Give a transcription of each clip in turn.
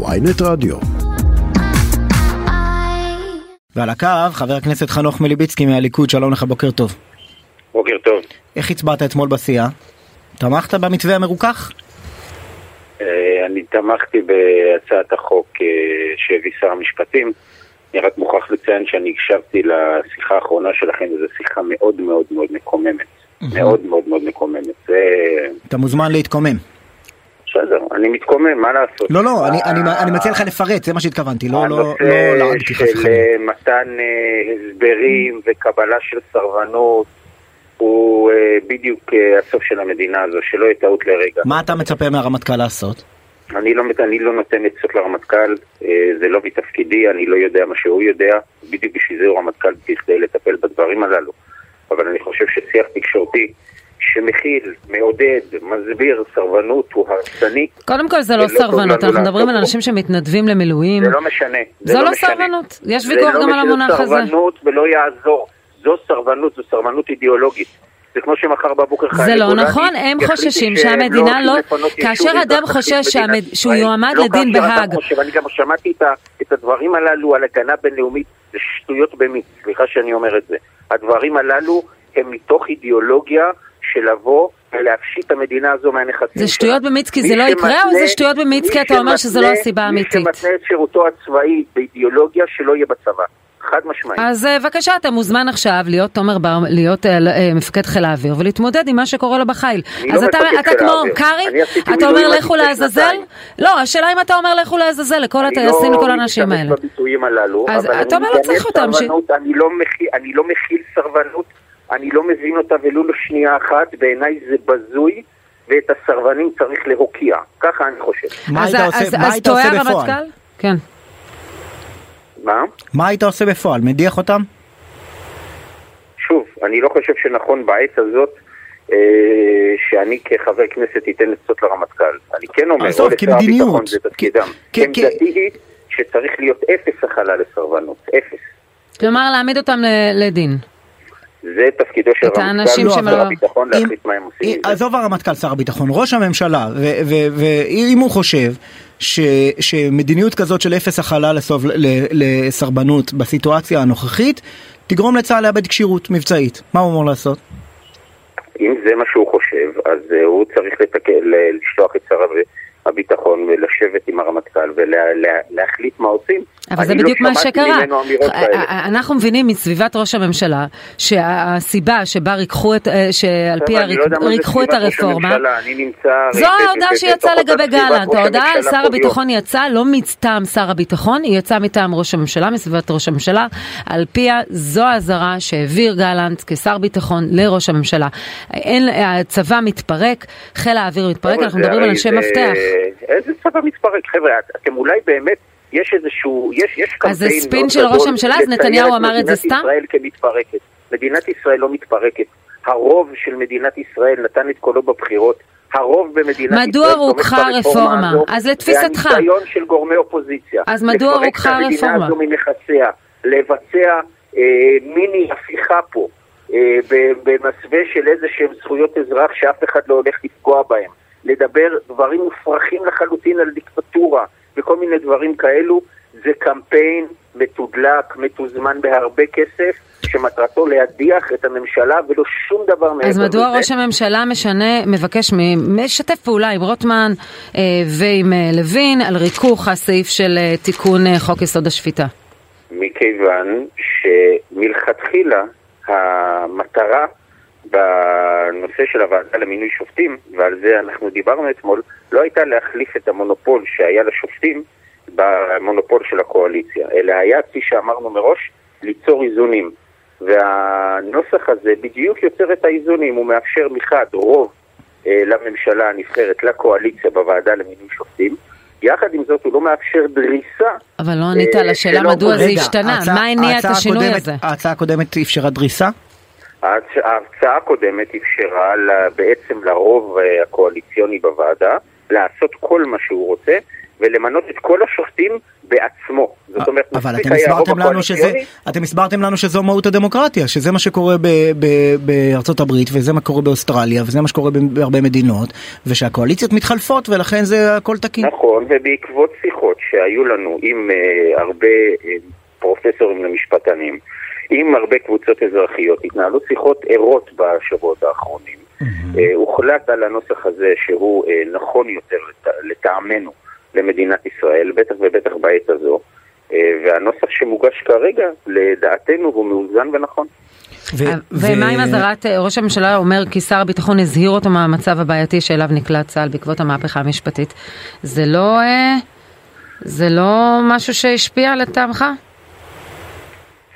ויינט רדיו. ועל הקו חבר הכנסת חנוך מליביצקי מהליכוד, שלום לך, בוקר טוב. בוקר טוב. איך הצבעת אתמול בסיעה? תמכת במתווה המרוכך? אה, אני תמכתי בהצעת החוק אה, שהביא שר המשפטים. אני רק מוכרח לציין שאני הקשבתי לשיחה האחרונה שלכם, וזו שיחה מאוד מאוד מאוד מקוממת. מאוד מאוד מאוד מקוממת. זה... אתה מוזמן להתקומם. אני מתקומם, מה לעשות? לא, לא, אני, אני, אני מציע לך לפרט, זה מה שהתכוונתי, לא, לא, לא לעדתי חס הנושא של. אה, מתן אה, הסברים וקבלה של סרבנות הוא אה, בדיוק אה, הסוף של המדינה הזו, שלא יהיה טעות לרגע. מה אתה מצפה מהרמטכ"ל לעשות? אני לא, אני לא נותן עצות לרמטכ"ל, אה, זה לא מתפקידי, אני לא יודע מה שהוא יודע, בדיוק בשביל זה הוא רמטכ"ל כדי לטפל בדברים הללו. אבל אני חושב ששיח תקשורתי שמכיל, מעודד, מסביר סרבנות הוא הרסני. קודם כל זה זה לא לא סרבנות, אנחנו מדברים על אנשים שמתנדבים למילואים. זה לא משנה. זה לא משנה. סרבנות, יש זה ויכוח לא גם על המונח הזה. סרבנות ולא יעזור. זו סרבנות, זו סרבנות אידיאולוגית. זה כמו שמחר בבוקר זה חיילי לא נכון, הם חוששים שהמדינה לא- לפנות כאשר אדם חושש שהוא. יועמד לא לדין בהאג. אני גם שמעתי את הדברים הללו על הגנה בינלאומית, זה שטויות במיץ, סליחה שאני אומר את זה. הדברים הללו הם מתוך אידיאולוגיה של לבוא ולהפשיט את המדינה הזו מהנכסים זה. שטויות במיץ כי זה לא יקרה, או זה שטויות במיץ כי אתה אומר שזה לא הסיבה האמיתית? מי שמתנה את שירותו הצבאי באידיאולוגיה שלא יהיה בצבא. חד משמעית. אז אה, בבקשה, אתה מוזמן עכשיו להיות תומר בר, להיות אה, אה, מפקד חיל האוויר ולהתמודד עם מה שקורה לו בחיל. אני אז לא אתה, אתה כמו. קרעי, אתה אומר לכו לעזאזל? לא, השאלה אם אתה אומר לכו לעזאזל לכל הטייסים, לכל האנשים אני האלה. לא משתמש בביטויים הללו, אבל אני אומר, לא מגנה צריך אותם, ש- סרבנות, אני לא מכיל- אני לא מכיל סרבנות, אני לא מבין אותה ולו לשנייה אחת, בעיניי זה בזוי, ואת הסרבנים צריך להוקיע. ככה אני חושב. מה אז- היית אז- עושה, מה אז היית עושה בפועל? הרמטכ"ל? כן. מה? מה היית עושה בפועל? מדיח אותם? שוב, אני לא חושב שנכון בעת הזאת אה, שאני כחבר כנסת אתן עצות לרמטכ"ל. אני כן אומר, עזוב, או לשר כמדיניות. הביטחון זה תפקידם. עמדתי היא שצריך להיות אפס הכלה לסרבנות. אפס. כלומר, להעמיד אותם לדין. זה תפקידו של הרמטכ"ל ושר שמלא- הביטחון אם- להחליט מה הם עושים. עזוב הרמטכ"ל, שר הביטחון, ראש הממשלה, ואם הוא חושב ש, שמדיניות כזאת של אפס הכלה לסוב, לסרבנות בסיטואציה הנוכחית, תגרום לצה"ל לאבד כשירות מבצעית, מה הוא אמור לעשות? אם זה מה שהוא חושב, אז אה, הוא צריך לשלוח את שר הב- הביטחון ולשבת עם הרמטכ"ל ולהחליט מה עושים. אבל זה לא בדיוק מה שמעתי שקרה. אה. אה, אנחנו מבינים מסביבת ראש הממשלה שהסיבה שבה ריככו את, שעל פי אני לא יודע מה זה ריככו את הרפורמה. זו ההודעה שיצאה לגבי גלנט, ההודעה על שר יום. הביטחון יצאה לא מטעם שר הביטחון, היא יצאה מטעם ראש הממשלה, מסביבת ראש הממשלה, על פיה זו האזהרה שהעביר גלנט כשר ביטחון לראש הממשלה. אין, הצבא מתפרק, חיל האוויר מתפרק, אנחנו מדברים על אנשי מפתח. איזה צבא מתפרק? חבר'ה, את- אתם אולי באמת, יש איזשהו, יש, יש קמפיין אז זה ספין של ראש הממשלה? אז נתניהו אמר את זה מדינת סתם? ישראל כמתפרקת. מדינת ישראל לא מתפרקת. הרוב של מדינת ישראל נתן את קולו בבחירות. הרוב במדינת מדוע ישראל רוככה ברפורמה הרפורמה? אז לתפיסתך. והניסיון של גורמי אופוזיציה. אז מדוע רוככה לפרק את הרפורמה? המדינה הזו מנכסיה, לבצע אה, מיני הפיכה פה. אה, במסווה של איזה שהם זכויות אזרח שאף אחד לא הולך לפגוע בהם. לדבר דברים מופרכים לחלוטין על דיקטטורה וכל מיני דברים כאלו, זה קמפיין מתודלק, מתוזמן בהרבה כסף, שמטרתו להדיח את הממשלה ולא שום דבר מעבר אז לזה. מדוע ראש הממשלה משנה, מבקש, משתף פעולה עם רוטמן אה, ועם אה, לוין על ריכוך הסעיף של אה, תיקון אה, חוק יסוד השפיטה? מכיוון שמלכתחילה המטרה בנושא של הוועדה למינוי שופטים, ועל זה אנחנו דיברנו אתמול, לא הייתה להחליף את המונופול שהיה לשופטים במונופול של הקואליציה, אלא היה, כפי שאמרנו מראש, ליצור איזונים. והנוסח הזה בדיוק יוצר את האיזונים, הוא מאפשר מחד רוב אה, לממשלה הנבחרת, לקואליציה בוועדה למינוי שופטים, יחד עם זאת הוא לא מאפשר דריסה אבל לא ענית על אה, השאלה מדוע זה השתנה, מה הניע את השינוי הקודמת- הזה? ההצעה הקודמת אפשרה דריסה? ההצעה הקודמת אפשרה בעצם לרוב אה, הקואליציוני בוועדה לעשות כל מה שהוא רוצה ולמנות את כל השופטים בעצמו. זאת אומרת, אבל אתם הסברתם לנו שזה, אתם הסברתם לנו שזו מהות הדמוקרטיה, שזה מה שקורה ב- ב- בארצות הברית וזה מה קורה באוסטרליה וזה מה שקורה בהרבה מדינות ושהקואליציות מתחלפות ולכן זה הכל תקין. נכון, ובעקבות שיחות שהיו לנו עם uh, הרבה uh, פרופסורים למשפטנים, עם הרבה קבוצות אזרחיות, התנהלו שיחות ערות בשבועות האחרונים. uh, הוחלט על הנוסח הזה שהוא uh, נכון יותר לט- לטעמנו למדינת ישראל, בטח ובטח בעת הזו, uh, והנוסח שמוגש כרגע, לדעתנו, הוא מאוזן ונכון. ו- ומה עם אזהרת אה, ראש הממשלה אומר כי שר הביטחון הזהיר אותו מהמצב הבעייתי שאליו נקלע צה"ל בעקבות המהפכה המשפטית. זה לא, אה, זה לא משהו שהשפיע לטעמך?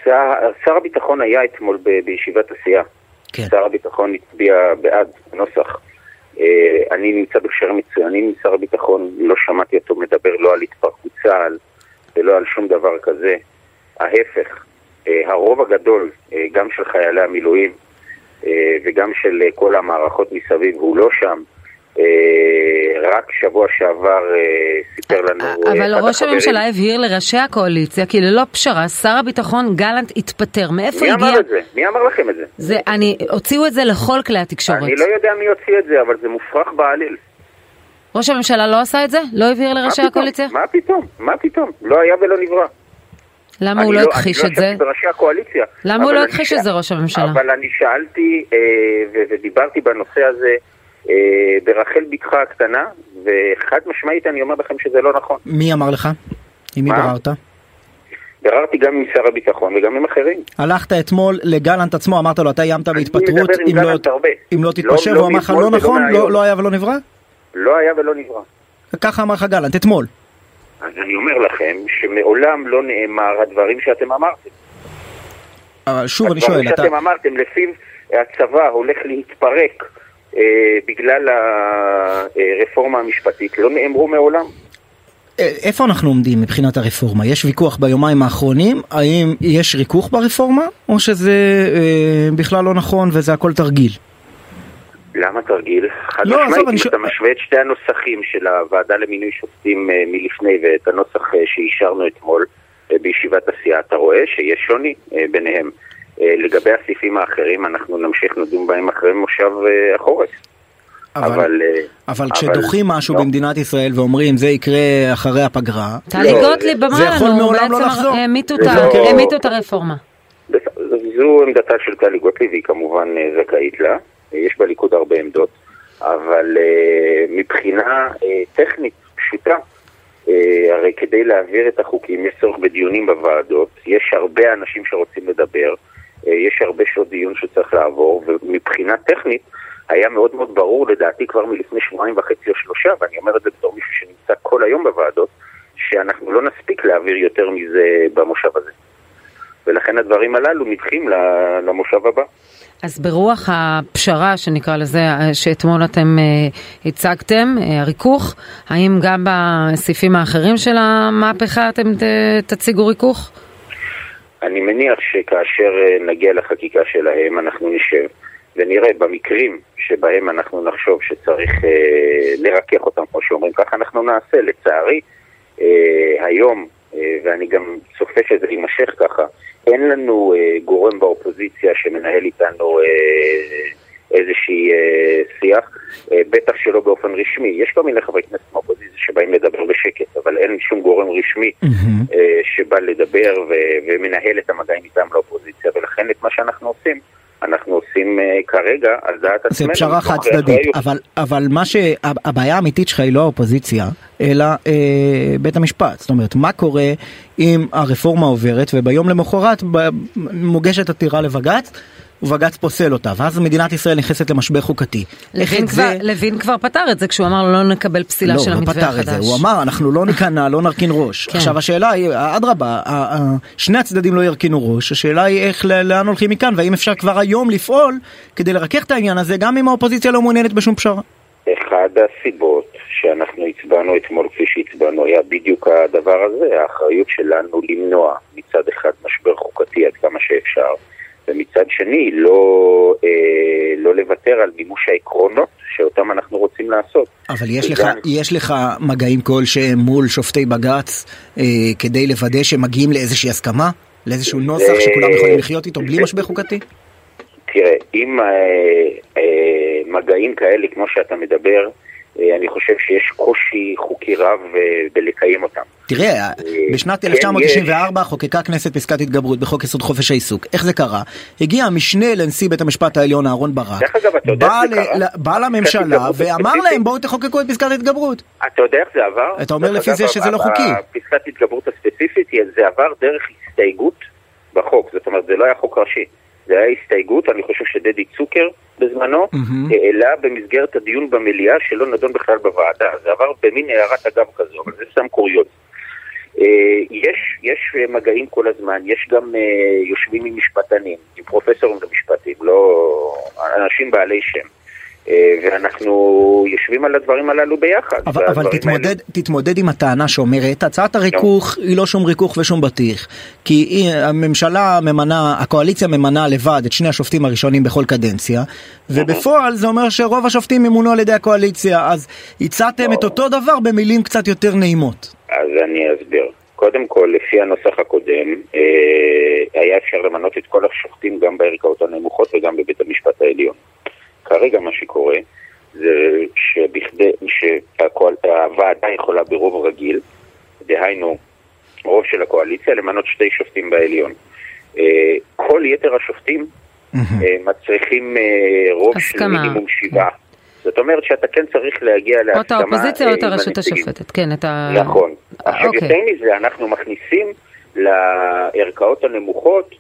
שר, שר הביטחון היה אתמול ב- בישיבת הסיעה. כן. שר הביטחון הצביע בעד הנוסח. אה, אני נמצא בקשר מצוינים עם שר הביטחון, לא שמעתי אותו מדבר לא על התפרקות צה"ל ולא על שום דבר כזה. ההפך, אה, הרוב הגדול, אה, גם של חיילי המילואים וגם של כל המערכות מסביב, הוא לא שם. אה, רק שבוע שעבר אה, סיפר לנו אה, אבל ראש החברים- הממשלה הבהיר לראשי הקואליציה כי ללא פשרה שר הביטחון גלנט התפטר. מאיפה מי הגיע? אמר את זה? מי אמר לכם את זה? זה, אני, הוציאו את זה לכל כלי התקשורת. אני לא יודע מי הוציא את זה, אבל זה מופרך בעליל. ראש הממשלה לא עשה את זה? לא הבהיר מה לראשי פתאום? הקואליציה? מה פתאום? מה פתאום? לא היה ולא נברא. למה אני הוא לא הכחיש אני את זה? לא ישבתי בראשי הקואליציה. למה הוא לא אני הכחיש את זה, ראש הממשלה? אבל אני שאלתי אה, ודיברתי בנושא הזה ברחל בתך הקטנה, וחד משמעית אני אומר לכם שזה לא נכון. מי אמר לך? עם מי? ביררת? ביררתי גם עם שר הביטחון וגם עם אחרים. הלכת אתמול לגלנט עצמו, אמרת לו אתה איימת בהתפטרות אם לא-. אם לא תתפשר, לא הוא אמר לך לא נכון, מהיום." לא- לא היה ולא נברא? לא היה ולא נברא. ככה אמר לך גלנט אתמול. אז אני אומר לכם שמעולם לא נאמר הדברים שאתם אמרתם. אבל שוב אני הדברים שואל, אתה... שאתם אמרתם, לפיו הצבא הולך להתפרק אה, בגלל הרפורמה המשפטית, לא נאמרו מעולם. אה, איפה אנחנו עומדים מבחינת הרפורמה? יש ויכוח ביומיים האחרונים, האם יש ריכוך ברפורמה, או שזה אה, בכלל לא נכון וזה הכל תרגיל? למה תרגיל? חד לא, משמעית, אם שואל- אתה משווה את שתי הנוסחים של הוועדה למינוי שופטים אה, מלפני ואת הנוסח אה, שאישרנו אתמול אה, בישיבת הסיעה, אתה רואה שיש שוני אה, ביניהם. אה, לגבי הסעיפים האחרים, אנחנו נמשיך לדון בהם אחרי מושב אה, החורף. אבל, אבל, אה, אבל כשדוחים משהו לא. במדינת ישראל ואומרים זה יקרה אחרי הפגרה, טלי לא, גוטליב זה אמרה יכול לנו, מעולם לא בעצם לחזור. העמיתו את זה ה- לא- העמיתו את הרפורמה. זו עמדתה של טלי גוטליב, והיא כמובן זכאית לה. יש בליכוד הרבה עמדות, אבל מבחינה טכנית פשוטה, הרי כדי להעביר את החוקים יש צורך בדיונים בוועדות, יש הרבה אנשים שרוצים לדבר, יש הרבה שעות דיון שצריך לעבור, ומבחינה טכנית היה מאוד מאוד ברור לדעתי כבר מלפני שבועיים וחצי או שלושה, ואני אומר את זה בתור מישהו שנמצא כל היום בוועדות, שאנחנו לא נספיק להעביר יותר מזה במושב הזה. ולכן הדברים הללו נדחים למושב הבא. אז ברוח הפשרה שנקרא לזה, אה, שאתמול אתם אה, הצגתם, אה, הריכוך, האם גם בסעיפים האחרים של המהפכה אתם תציגו ריכוך? אני מניח שכאשר אה, נגיע לחקיקה שלהם, אנחנו נשב ונראה במקרים שבהם אנחנו נחשוב שצריך אה, לרכך אותם, כמו שאומרים, ככה אנחנו נעשה. לצערי, אה, היום, אה, ואני גם צופה שזה יימשך ככה, אין לנו אה, גורם באופוזיציה שמנהל איתנו אה, איזושהי אה, שיח, אה, בטח שלא באופן רשמי. יש כל מיני חברי כנסת מהאופוזיציה שבאים לדבר בשקט, אבל אין שום גורם רשמי מהמם. אה, שבא לדבר ו- ומנהל את המגעים מטעם לאופוזיציה, ולכן את מה שאנחנו עושים, אנחנו עושים אה, כרגע על דעת זה עצמנו. פשרה מתוך חד צדדית. אבל, אבל מה שהבעיה האמיתית שלך היא לא האופוזיציה, אלא אה, בית המשפט. זאת אומרת, מה קורה אם הרפורמה עוברת וביום למחרת מוגשת עתירה לבג"ץ, ובג"ץ פוסל אותה, ואז מדינת ישראל נכנסת למשבר חוקתי. לוין כבר, לוין כבר פתר את זה כשהוא אמר לא נקבל פסילה לא, של הוא לא המתווה פתר את החדש. זה, הוא אמר אנחנו לא ניכנע, לא נרכין ראש. כן. עכשיו השאלה היא, אדרבה, שני הצדדים לא ירכינו ראש, השאלה היא איך, ל- לאן הולכים מכאן, והאם אפשר כבר היום לפעול כדי לרכך את העניין הזה, גם אם האופוזיציה לא מעוניינת בשום פשרה. אחד הסיבות שאנחנו הצבענו אתמול כפי שהצבענו היה בדיוק הדבר הזה, האחריות שלנו למנוע מצד אחד משבר חוקתי עד כמה שאפשר, ומצד שני לא, אה, לא לוותר על מימוש העקרונות שאותם אנחנו רוצים לעשות. אבל יש לך, יש לך מגעים כלשהם מול שופטי בג"ץ אה, כדי לוודא שמגיעים לאיזושהי הסכמה? לאיזשהו נוסח שכולם יכולים לחיות איתו בלי משבר חוקתי? תראה, אם אה, אה, מגעים כאלה כמו שאתה מדבר, אה, אני חושב שיש קושי חוקי רב אה, בלקיים אותם. תראה, אה, בשנת כן, 1994 חוקקה כנסת פסקת התגברות בחוק יסוד חופש העיסוק. איך זה קרה? הגיע המשנה לנשיא בית המשפט העליון אהרן ברק, בא לממשלה התגברות ואמר. להם בואו תחוקקו את פסקת ההתגברות. אתה יודע איך זה עבר? אתה אומר לפי זה שזה לא חוקי. פסקת התגברות הספציפית, זה עבר דרך הסתייגות בחוק, זאת אומרת זה לא היה חוק ראשי, זה היה הסתייגות, אני חושב שדדי צוקר בזמנו מהמם. העלה במסגרת הדיון במליאה שלא נדון בכלל בוועדה, זה עבר במין הערת אגב כזו, אבל זה סתם קוריוז. אה, יש, יש אה, מגעים כל הזמן, יש גם אה, יושבים עם משפטנים, עם פרופסורים למשפטים, לא אנשים בעלי שם. אה, ואנחנו יושבים על הדברים הללו ביחד. אבל, אבל תתמודד, האלו- תתמודד עם הטענה שאומרת הצעת הריכוך היא לא שום ריכוך ושום בטיח כי היא, הממשלה ממנה, הקואליציה ממנה לבד את שני השופטים הראשונים בכל קדנציה ובפועל זה אומר שרוב השופטים ימונו על ידי הקואליציה אז הצעתם את אותו דבר במילים קצת יותר נעימות. אז אני אסביר. קודם כל, לפי הנוסח הקודם, אה, היה אפשר למנות את כל השופטים גם בערכאות הנמוכות וגם בבית המשפט העליון. כרגע מה שקורה זה שבכדי, שהוועדה יכולה ברוב רגיל, דהיינו רוב של הקואליציה, למנות שתי שופטים בעליון. אה, כל יתר השופטים אה, מצריכים אה, רוב של. מינימום שבעה. זאת אומרת שאתה כן צריך להגיע או את להסכמה האופוזיציה או את הרשות. השופטת, כן, את ה... נכון. עכשיו אוקיי. יותר מזה, אנחנו מכניסים לערכאות הנמוכות,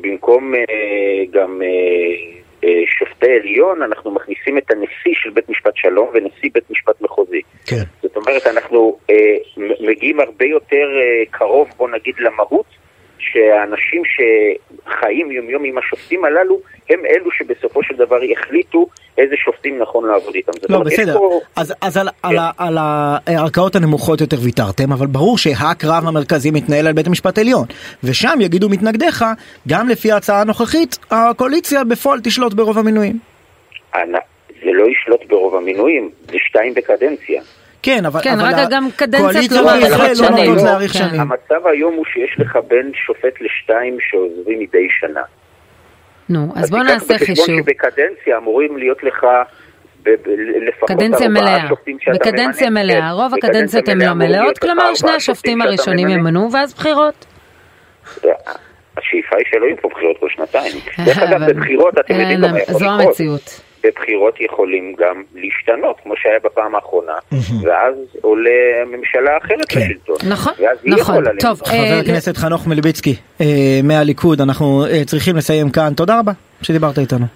במקום גם שופטי עליון, אנחנו מכניסים את הנשיא של בית משפט שלום ונשיא בית משפט מחוזי. כן. זאת אומרת, אנחנו אה, מגיעים הרבה יותר אה, קרוב, בוא נגיד, למהות, שהאנשים שחיים יום-יום עם השופטים הללו, הם אלו שבסופו של דבר יחליטו איזה שופטים נכון לעבוד איתם. לא בסדר, פה- אז, אז על, על, ה- על הערכאות הנמוכות יותר ויתרתם, אבל ברור שהקרב המרכזי מתנהל על בית המשפט העליון, ושם יגידו מתנגדיך, גם לפי ההצעה הנוכחית, הקואליציה בפועל תשלוט ברוב המינויים. זה לא ישלוט ברוב המינויים, זה שתיים בקדנציה. כן, אבל, כן, אבל רק גם קדנציות הקואליציה לא בישראל מאריכות לא שנים. נוטות להאריך כן. שנים. המצב היום הוא שיש לך בין שופט לשתיים שעוזבים מדי שנה. נו, אז בוא נעשה חישוב. שבקדנציה אמורים להיות לך קדנציה מלאה, בקדנציה. מלאה, כן, רוב הקדנציות הן לא מלאות, כלומר שני השופטים הראשונים. ימנו ואז בחירות. השאיפה היא שלא יהיו פה בחירות כל שנתיים. דרך אגב, בבחירות אתם יודעים אין, גם מה יכול זו לקרות. המציאות. בבחירות יכולים גם להשתנות, כמו שהיה בפעם האחרונה, ואז עולה ממשלה אחרת כן. לשלטון. נכון, נכון. טוב, לנצח. חבר אה, הכנסת חנוך מלביצקי אה, מהליכוד, אנחנו אה, צריכים לסיים כאן, תודה רבה שדיברת איתנו.